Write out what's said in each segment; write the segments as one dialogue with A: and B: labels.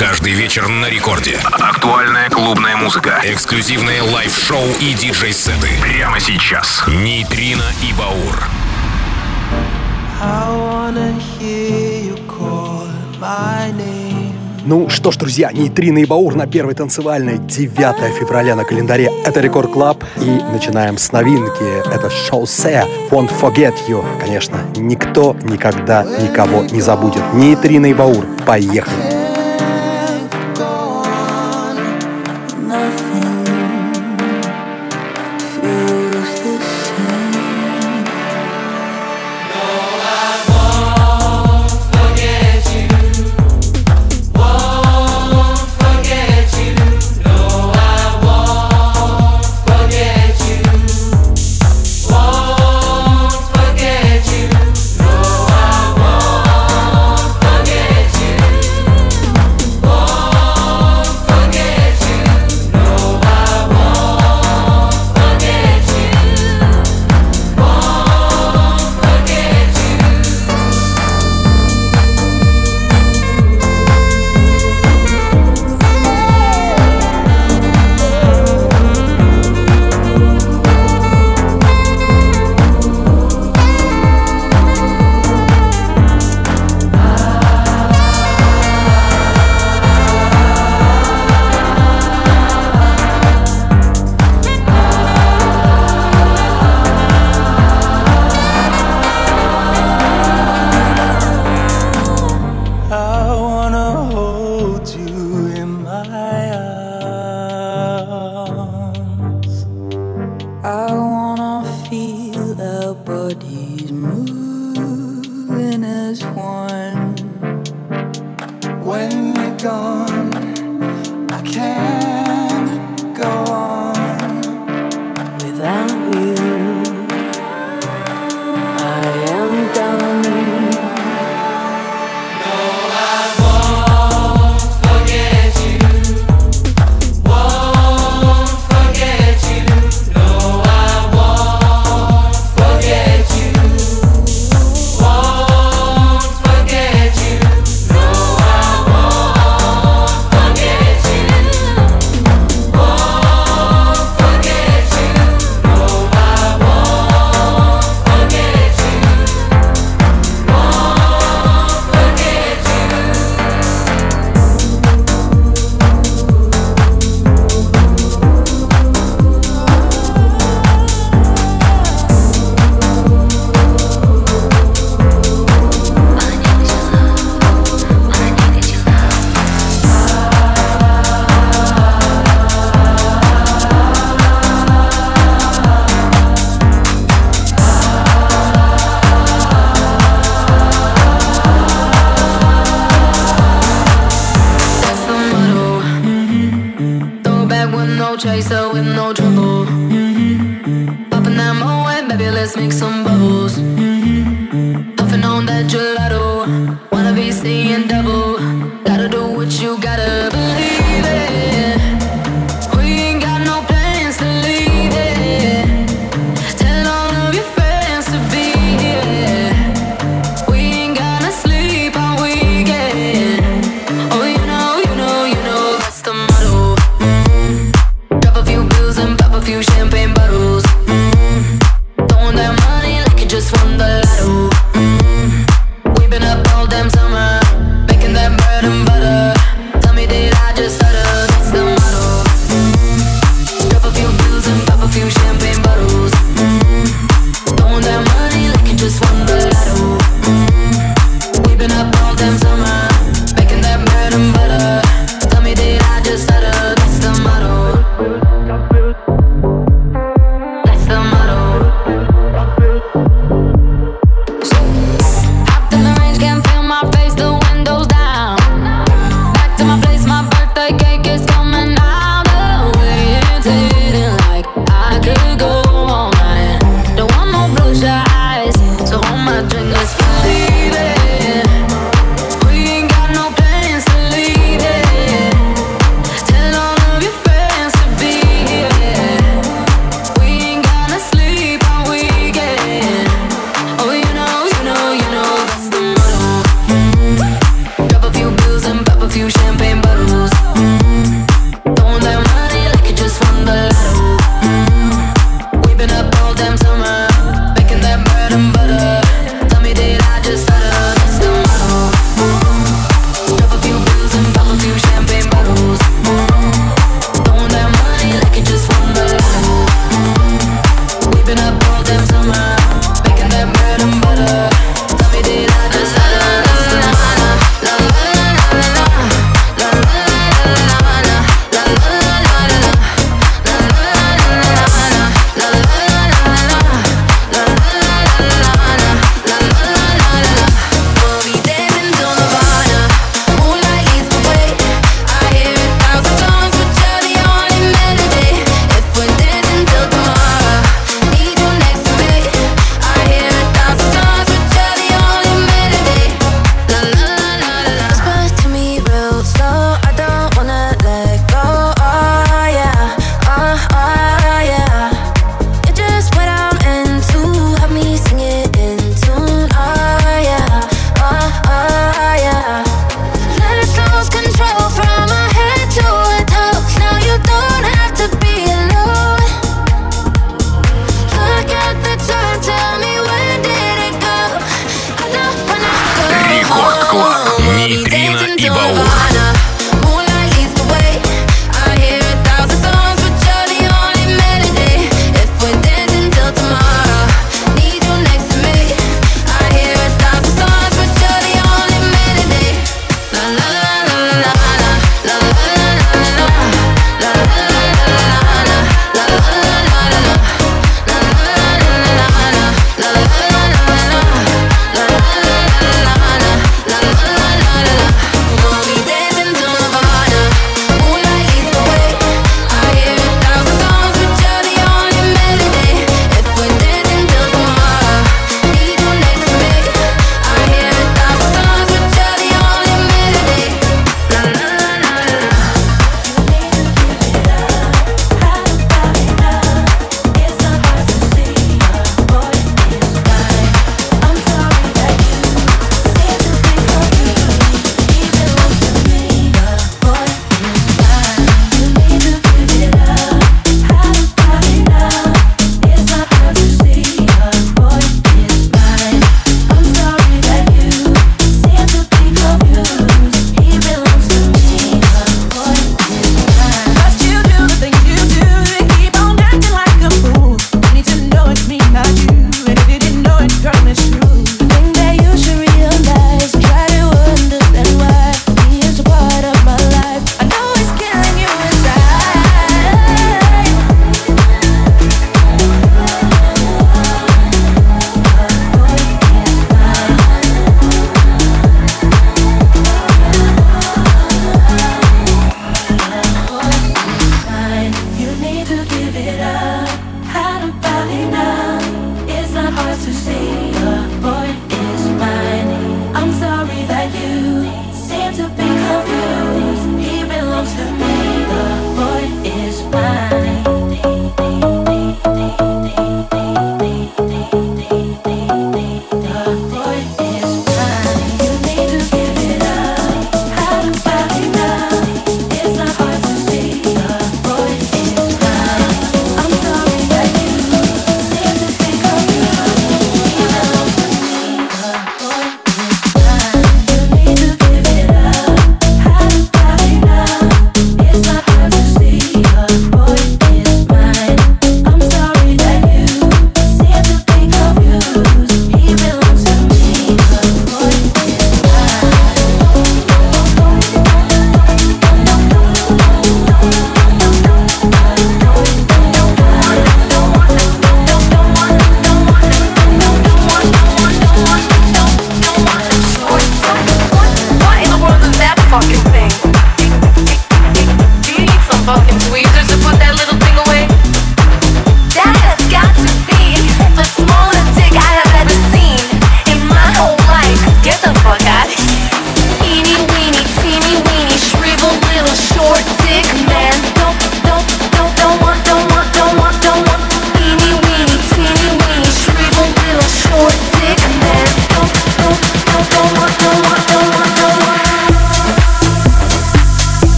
A: Каждый вечер на рекорде. Актуальная клубная музыка. Эксклюзивные лайв-шоу и диджей-сеты. Прямо сейчас. Нейтрино и Баур.
B: Ну что ж, друзья, Нейтрино и Баур на первой танцевальной 9 февраля на календаре. Это Рекорд Клаб. И начинаем с новинки. Это Шоусе Won't Forget You. Конечно, никто никогда никого не забудет. Нейтрино и Баур. Поехали.
C: Drop a few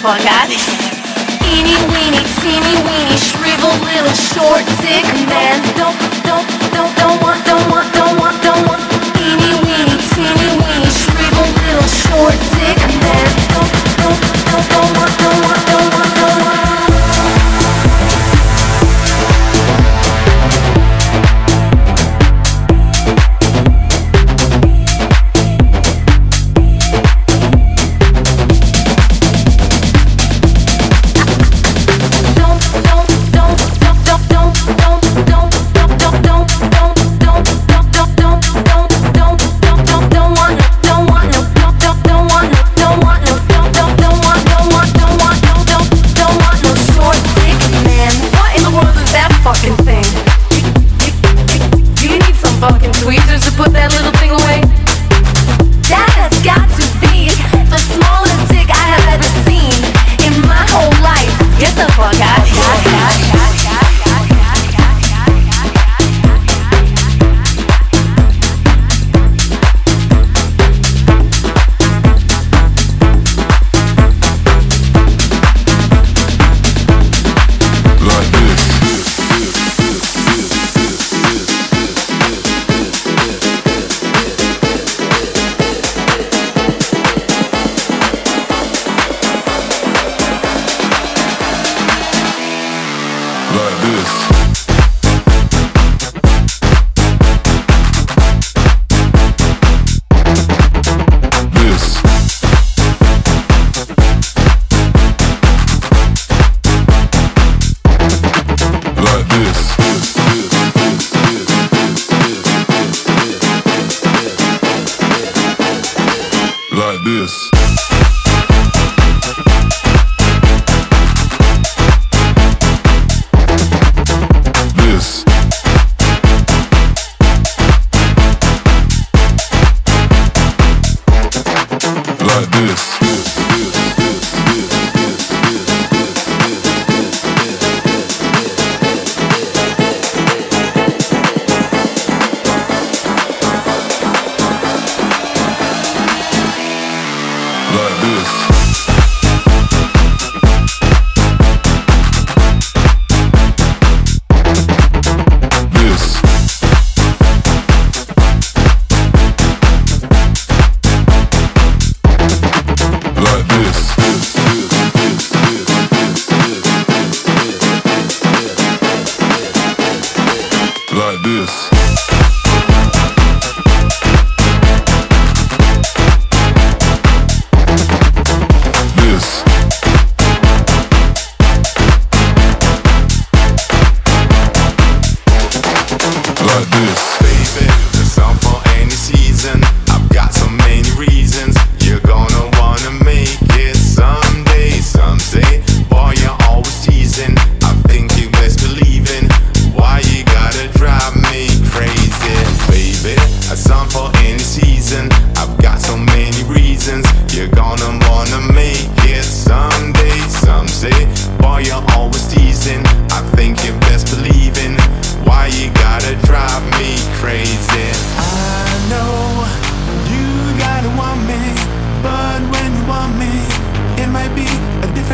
D: forgot. Eeny weeny, teeny weeny, shriveled little short dick man. Don't, don't, don't, don't want, don't want, don't want, don't want. Eeny weeny, teeny weeny, shriveled little short dick man. Don't, don't, don't, don't want, don't want.
E: this.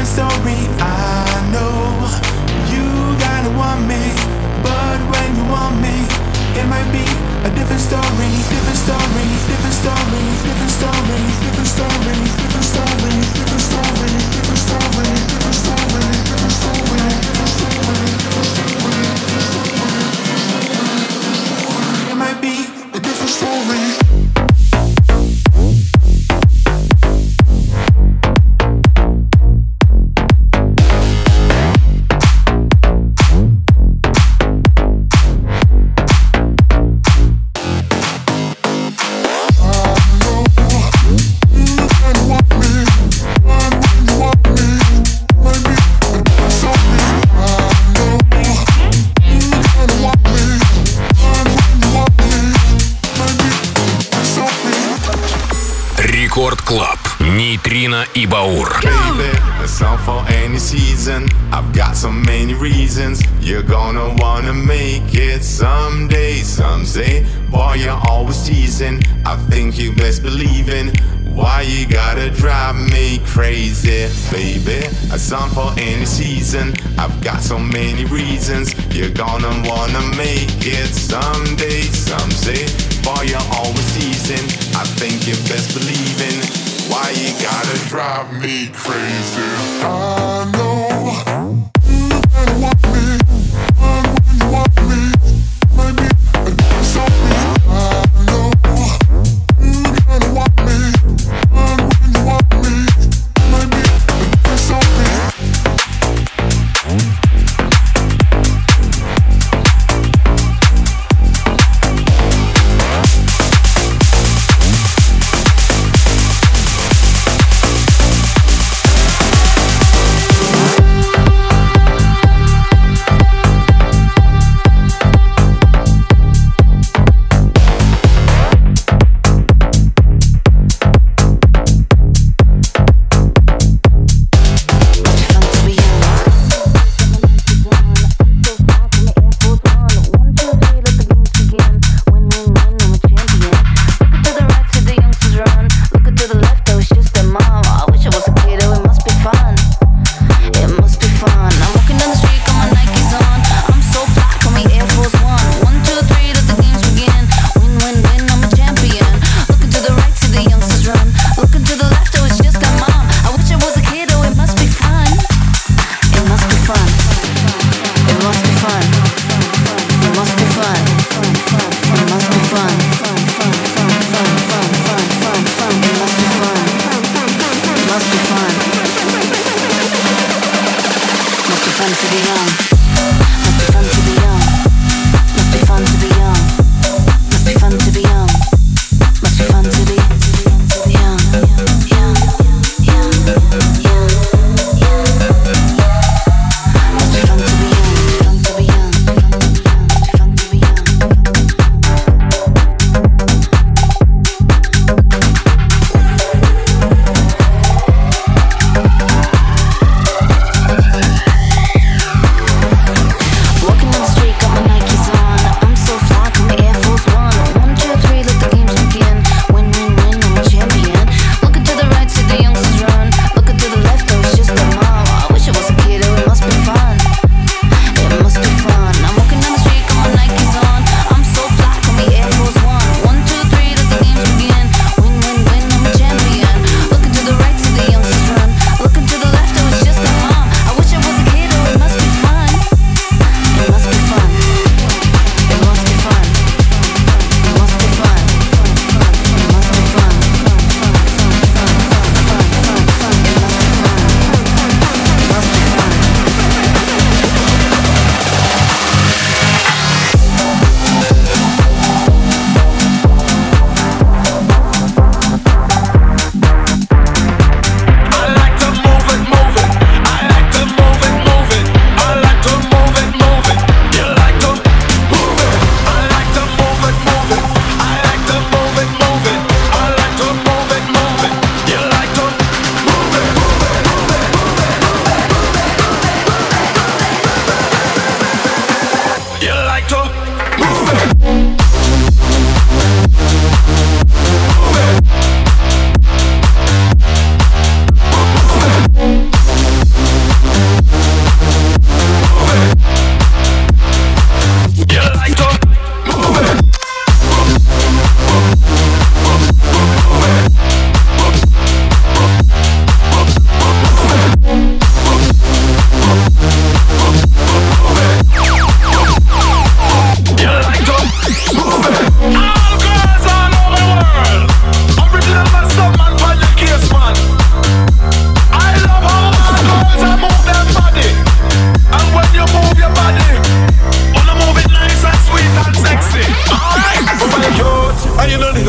F: И
G: reasons. You're gonna wanna make it someday, someday. Boy, you're always teasing. I think you best believe in. Why you gotta drive me crazy, baby? A song for any season. I've got so many reasons. You're gonna wanna make it someday, someday. Boy, you're always teasing. I think you best believe in. Why you gotta
H: drive me crazy? I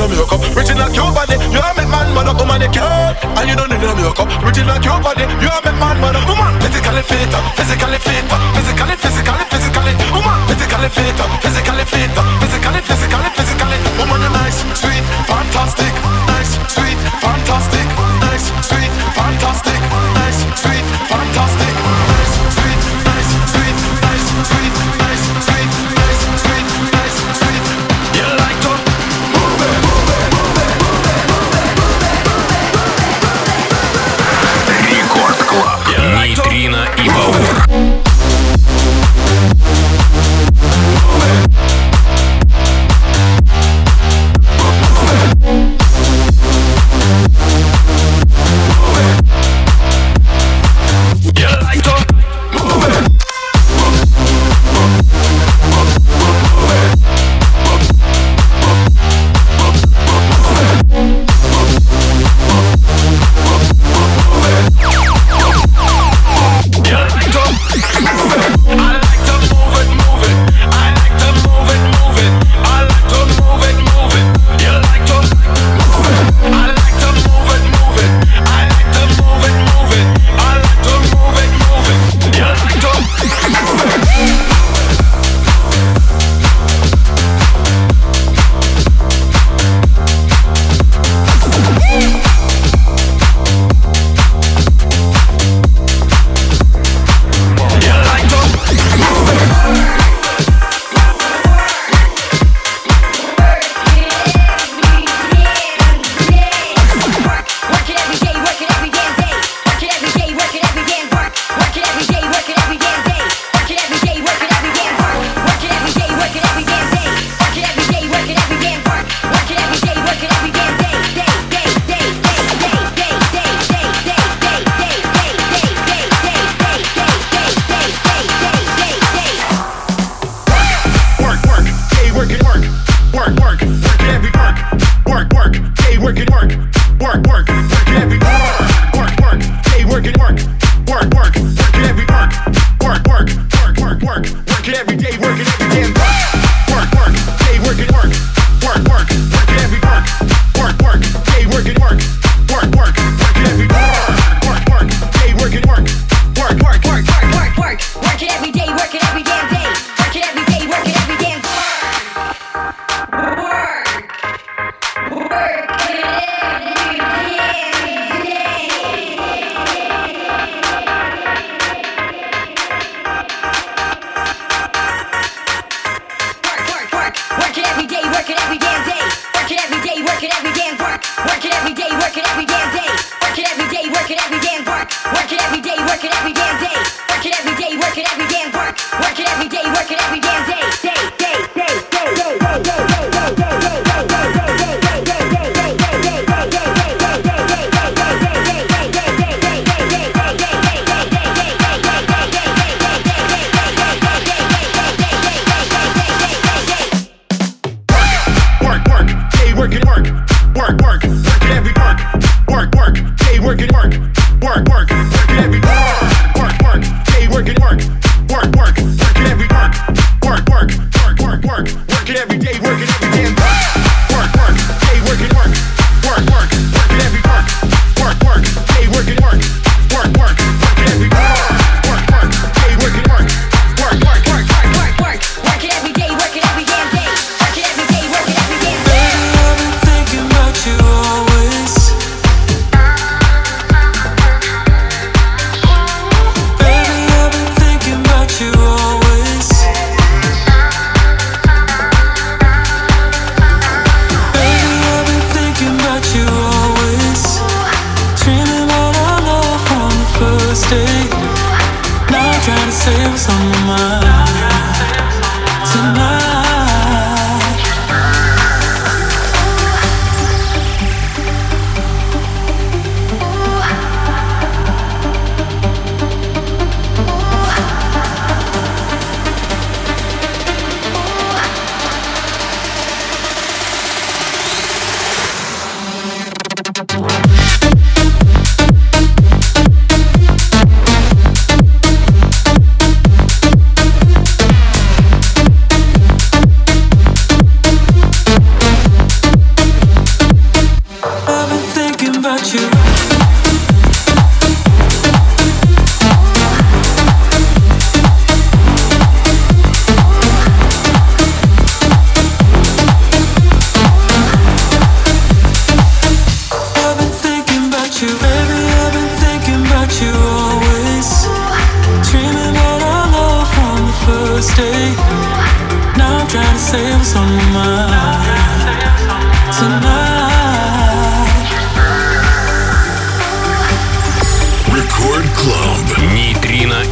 I: no makeup. Rich in a body, you a make man mad woman you can't. And you don't need no makeup. Body, you are make man woman. Physically fit, physically fit, physically, physically, physically, woman. Physically fit, physically fit, physically, physically, physically.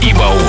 A: Ибау.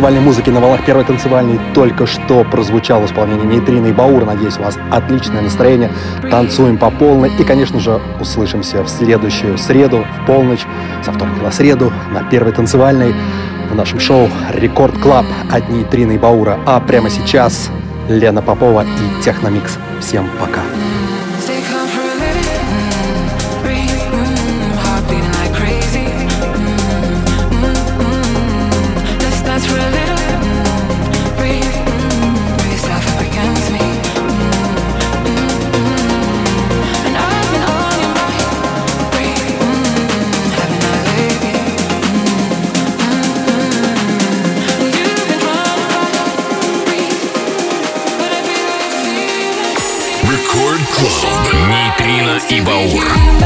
B: Танцевальной музыки на волнах первой танцевальной только что прозвучал исполнение Нейтрина и Баур. Надеюсь, у вас отличное настроение. Танцуем по полной. И, конечно же, услышимся в следующую среду в полночь, со вторника на среду, на первой танцевальной в нашем шоу «Рекорд Клаб» от Нейтрина и Баура. А прямо сейчас Лена Попова и Техномикс. Всем пока. Нейтрино
A: и Баур.